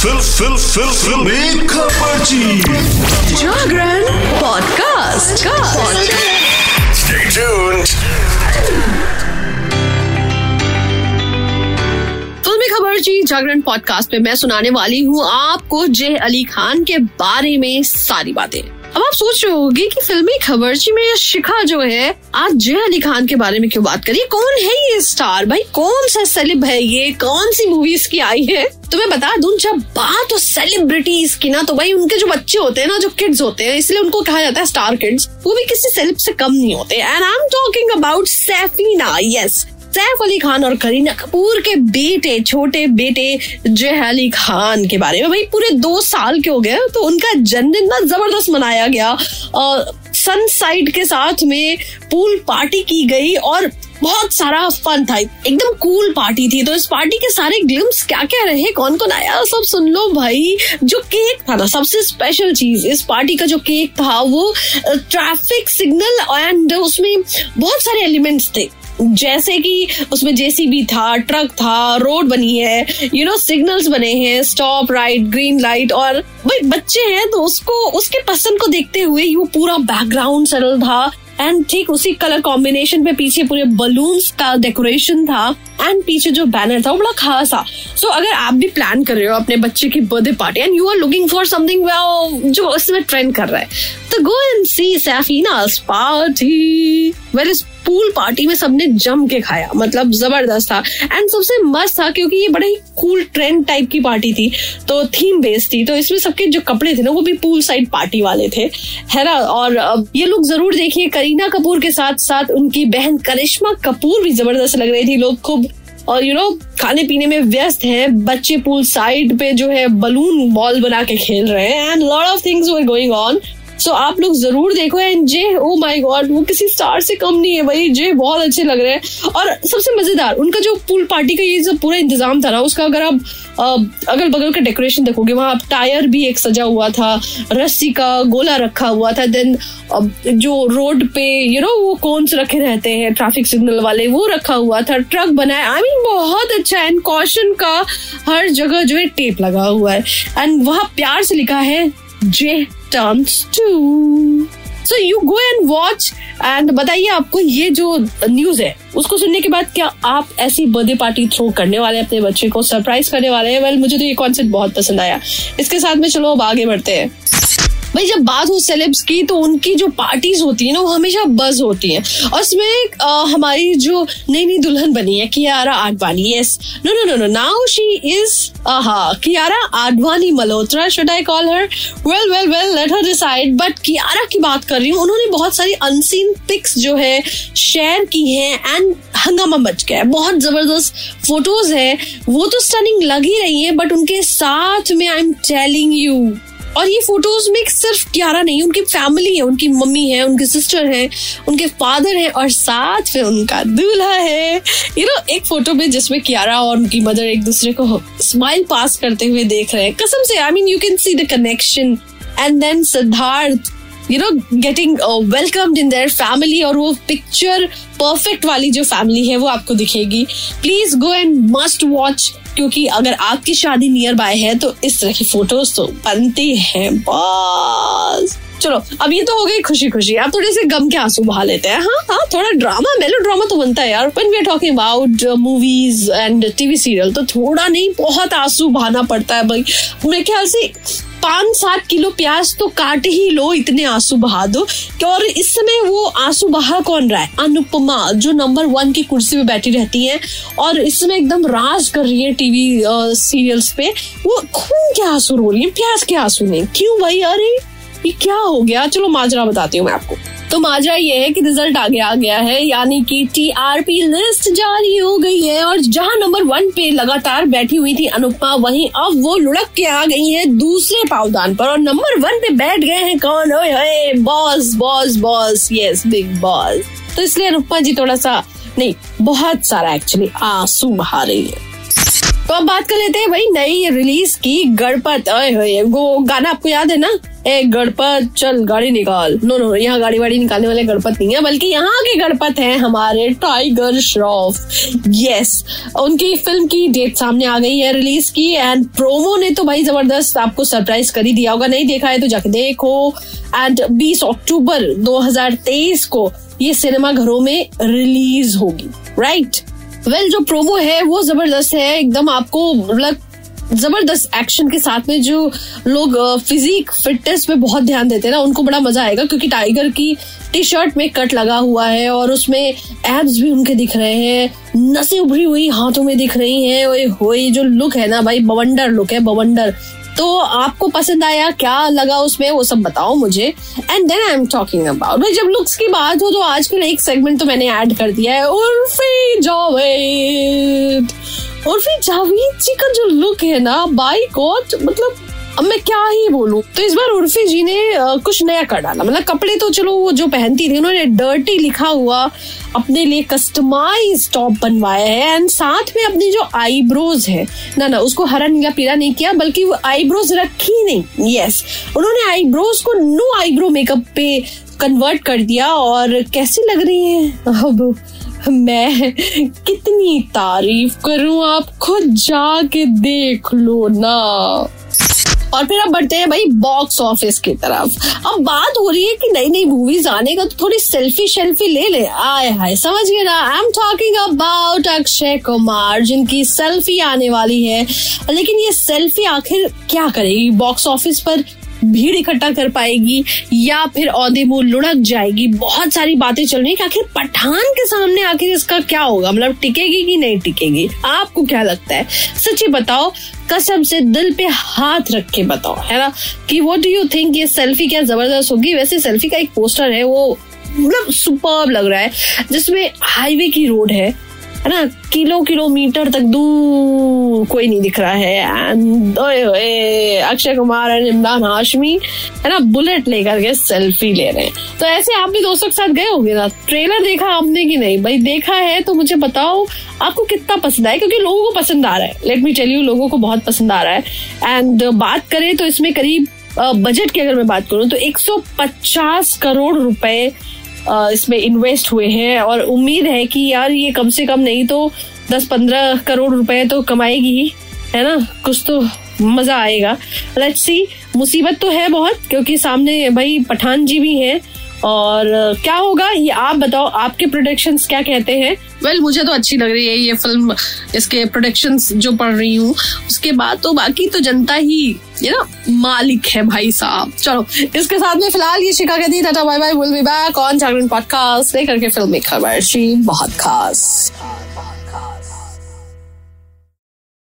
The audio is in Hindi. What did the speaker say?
फिल फिल फिल fill. Khabarchi Jagran podcast Stay tuned. फिल्मी खबर जी जागरण पॉडकास्ट में मैं सुनाने वाली हूँ आपको जय अली खान के बारे में सारी बातें। अब आप सोच रहे होगी कि फिल्मी खबरची में शिखा जो है, आज जय अली खान के बारे में क्यों बात करिए? कौन है ये स्टार भाई? कौन सा सेलिब है ये? कौन सी मूवीज़ की आई है? तो मैं बता दूँ, जब बात हो सेलिब्रिटीज की ना तो भाई उनके जो बच्चे होते हैं ना, जो किड्स होते हैं, इसलिए उनको कहा जाता है स्टार किड्स वो भी किसी सेलिब से कम नहीं होते। And I am talking about Saifeena yes Saif Ali Khan और करीना कपूर के बेटे, छोटे बेटे जय अली खान के बारे में। भाई, पूरे दो साल के हो गए तो उनका जन्मदिन ना ज़बरदस्त मनाया गया। सन साइड के साथ में पूल पार्टी की गई और बहुत सारा फन था। एकदम कूल पार्टी थी। तो इस पार्टी के सारे ग्लिम्स क्या क्या रहे? कौन कौन आया? सब सुन लो भाई। जो केक था ना, सबसे स्पेशल चीज़ इस पार्टी का जो केक था, वो ट्रैफ़िक सिग्नल एंड उसमें बहुत सारे एलिमेंट्स थे। जैसे कि उसमें जेसीबी था ट्रक था रोड बनी है यू नो सिग्नल्स बने हैं स्टॉप राइट ग्रीन लाइट और भाई बच्चे हैं तो उसको उसके पसंद को देखते हुए वो पूरा बैकग्राउंड सरल था एंड ठीक उसी कलर कॉम्बिनेशन पे पीछे पूरे बलून्स का डेकोरेशन था एंड पीछे जो बैनर था वो बड़ा खास। था सो so, अगर आप भी प्लान कर रहे हो अपने बच्चे की birthday party and you are looking for something जो इसमें ट्रेंड कर रहा है तो go and see Saifeena's party well इस पूल पार्टी में सबने जम के खाया मतलब ज़बरदस्त था। एंड सबसे मस्त था क्योंकि ये बड़ा ही कूल ट्रेंड टाइप की पार्टी थी तो थीम बेस्ड थी। तो इसमें सबके जो कपड़े थे ना, वो भी पूल साइड पार्टी वाले थे। है ना? और ये लोग ज़रूर देखिए करीना कपूर के साथ साथ उनकी बहन करिश्मा कपूर भी ज़बरदस्त लग रही थी। लोग खूब, और यू नो खाने पीने में व्यस्त हैं, बच्चे पूल साइड पे जो है बलून बॉल बना के खेल रहे हैं and lot of things were going on so आप लोग ज़रूर देखो एंड जे ओ माय गॉड वो किसी स्टार से कम नहीं है भाई। जे बहुत अच्छे लग रहे हैं। और सबसे मज़ेदार, उनका जो पूल पार्टी का ये जो पूरा इंतज़ाम था ना, उसका अगर आप अगल बगल का डेकोरेशन देखोगे, वहाँ आप टायर भी एक सजा हुआ था, रस्सी का गोला रखा हुआ था देन जो रोड पे यू नो वो कोन्स रखे रहते हैं ट्रैफ़िक सिग्नल वाले, वो रखा हुआ था ट्रक बनाया। आई मीन बहुत अच्छा एंड कॉशन का हर जगह जो है टेप लगा हुआ है। एंड वहाँ प्यार से लिखा है जे terms to so you go and watch and बताइए आपको ये जो न्यूज़ है उसको सुनने के बाद क्या आप ऐसी बर्थडे पार्टी थ्रो करने वाले हैं अपने बच्चे को सरप्राइज़ करने वाले हैं? वेल well, मुझे तो ये कॉन्सेप्ट बहुत पसंद आया। इसके साथ में चलो अब आगे बढ़ते हैं। भाई, जब बात हो सेलेब्स की तो उनकी जो पार्टीज़ होती है ना, वो हमेशा बज होती है। और इसमें हमारी जो नई नई दुल्हन बनी है, Kiara Advani. Yes no no no no now she is Kiara Advani Malhotra should I call her well well well let her decide but Kiara की बात कर रही हूँ, उन्होंने बहुत सारी अनसीन पिक्स जो है शेयर की हैं एंड हंगामा मच गया है। बहुत ज़बरदस्त फ़ोटोज़ है। वो तो स्टनिंग लग ही रही है बट उनके साथ में आई एम टेलिंग यू और ये फ़ोटोज़ में सिर्फ़ क्यारा नहीं, उनकी फैमिली है, उनकी मम्मी है, उनके सिस्टर है, उनके फादर है और साथ में उनका दूल्हा है। यू नो एक फ़ोटो में जिसमें क्यारा और उनकी मदर एक दूसरे को स्माइल पास करते हुए देख रहे हैं। कसम से I mean you can see the connection and then Siddharth you know getting welcomed in their family और वो पिक्चर परफेक्ट वाली जो फैमिली है वो आपको दिखेगी। Please go and must watch क्योंकि अगर आपकी शादी नियर बाय है तो इस तरह की फ़ोटोज़ तो बनती हैं। बस। चलो, अब ये तो हो गई खुशी खुशी आप थोड़े से गम के आँसू बहा लेते हैं। हाँ हाँ थोड़ा ड्रामा मेलो ड्रामा तो बनता है यार। We are talking about movies and TV serial तो थोड़ा नहीं, बहुत आँसू बहाना पड़ता है भाई। मेरे ख्याल से पाँच सात किलो प्याज तो काट ही लो, इतने आँसू बहा दो। और इस समय वो आँसू बहा कौन रहा है? अनुपमा, जो नंबर वन की कुर्सी पे बैठी रहती है और इस समय एकदम राज कर रही है टीवी सीरियल्स पे। वो खून के आँसू रो रही है, प्याज के आँसू नहीं। क्यों भाई? अरे, ये क्या हो गया? चलो माजरा बताती हूँ मैं आपको। तो माजरा ये है कि रिज़ल्ट आगे आ गया है, यानी कि टीआरपी लिस्ट जारी हो गई है और जहाँ नंबर वन पे लगातार बैठी हुई थी अनुपमा, वहीं अब वो लुढ़क के आ गई है दूसरे पावदान पर। और नंबर वन पे बैठ गए हैं कौन? ओए boss boss boss yes Bigg Boss तो इसलिए अनुपमा जी थोड़ा सा, नहीं, बहुत सारा एक्चुअली आँसू बहा रही है। तो अब बात कर लेते हैं भाई नई रिलीज़ की गणपत वो गाना आपको याद है ना? ए गणपत चल गाड़ी निकाल। नो नो यहाँ गाड़ी वाड़ी निकालने वाले गणपत नहीं है, बल्कि यहाँ के गणपत हैं हमारे टाइगर श्रॉफ यस उनकी फ़िल्म की डेट सामने आ गई है रिलीज़ की एंड प्रोमो ने तो भाई ज़बरदस्त आपको सरप्राइज़ कर ही दिया होगा। नहीं देखा है तो जाके देखो। एंड 20 अक्टूबर 2023 को ये सिनेमा घरों में रिलीज़ होगी। Right right? वेल well, जो प्रोमो है वो ज़बरदस्त है। एकदम आपको मतलब ज़बरदस्त एक्शन के साथ में जो लोग फिजिक फिटनेस पे बहुत ध्यान देते हैं ना उनको बड़ा मज़ा आएगा क्योंकि टाइगर की टी शर्ट में कट लगा हुआ है और उसमें एब्स भी उनके दिख रहे हैं। नसें उभरी हुई हाथों में दिख रही हैं। जो लुक है ना भाई बवंडर लुक है बवंडर। तो आपको पसंद आया, क्या लगा उसमें, वो सब बताओ मुझे। And then I am talking about जब लुक्स की बात हो तो आजकल एक सेगमेंट तो मैंने ऐड कर दिया है, उर्फी जावेद। उर्फी जावेद जी का जो लुक है ना बाई गॉड मतलब अब मैं क्या ही बोलूँ? तो इस बार उर्फी जी ने कुछ नया कर डाला। मतलब कपड़े तो चलो, वो जो पहनती थी, उन्होंने डर्टी लिखा हुआ अपने लिए कस्टमाइज टॉप बनवाया है एंड साथ में अपनी जो आईब्रोज है, ना ना, उसको हरा नीला पीला नहीं किया, बल्कि वो आईब्रोज रखी नहीं। यस उन्होंने आईब्रोज को नो आईब्रो मेकअप पे कन्वर्ट कर दिया और कैसी लग रही है? अब मैं कितनी तारीफ़ करूँ, आप खुद जाके देख लो ना। और फिर अब बढ़ते हैं भाई बॉक्स ऑफ़िस की तरफ़। अब बात हो रही है कि नई नई मूवीज़ आने का तो थोड़ी सेल्फी शेल्फी ले ले। आए हाय, समझ गए ना? I am talking about Akshay Kumar, जिनकी सेल्फी आने वाली है। लेकिन ये सेल्फी आखिर क्या करेगी? बॉक्स ऑफ़िस पर भीड़ इकट्ठा कर पाएगी या फिर औदे मुँह लुढ़क जाएगी। बहुत सारी बातें चल रही है आखिर पठान के सामने आखिर इसका क्या होगा? मतलब टिकेगी कि नहीं टिकेगी? आपको क्या लगता है? सच्ची बताओ, कसम से दिल पे हाथ रख के बताओ, है ना? कि वो डू यू थिंक ये सेल्फी क्या ज़बरदस्त होगी? वैसे सेल्फी का एक पोस्टर है, वो मतलब सुपर लग रहा है, जिसमें हाईवे की रोड है है ना, किलो, किलोमीटर तक दूर कोई नहीं दिख रहा है। एंड अक्षय कुमार एंड इमरान हाशमी, है ना, बुलेट लेकर के सेल्फी ले रहे हैं। तो ऐसे आप भी दोस्तों के साथ गए होंगे ना? ट्रेलर देखा आपने कि नहीं? भाई, देखा है तो मुझे बताओ, आपको कितना पसंद आया? क्योंकि लोगों को पसंद आ रहा है। लेट मी टेल यू लोगों को बहुत पसंद आ रहा है। एंड बात करें तो इसमें करीब बजट की अगर मैं बात करूँ तो 150 करोड़ रुपए इसमें इन्वेस्ट हुए हैं और उम्मीद है कि यार ये कम से कम नहीं तो दस पंद्रह करोड़ रुपए तो कमाएगी ही, है ना? कुछ तो मज़ा आएगा। लेट्स सी मुसीबत तो है बहुत, क्योंकि सामने भाई पठान जी भी हैं। और क्या होगा? ये आप बताओ आपके प्रोडक्शन क्या कहते हैं? वेल well, मुझे तो अच्छी लग रही है ये फ़िल्म इसके प्रोडक्शन जो पढ़ रही हूँ। उसके बाद तो बाकी तो जनता ही ये ना मालिक है भाई साहब। चलो इसके साथ में फ़िलहाल ये शिका कहती ta-ta bye bye will be back on Jagran podcast लेकर के फ़िल्म बहुत खास।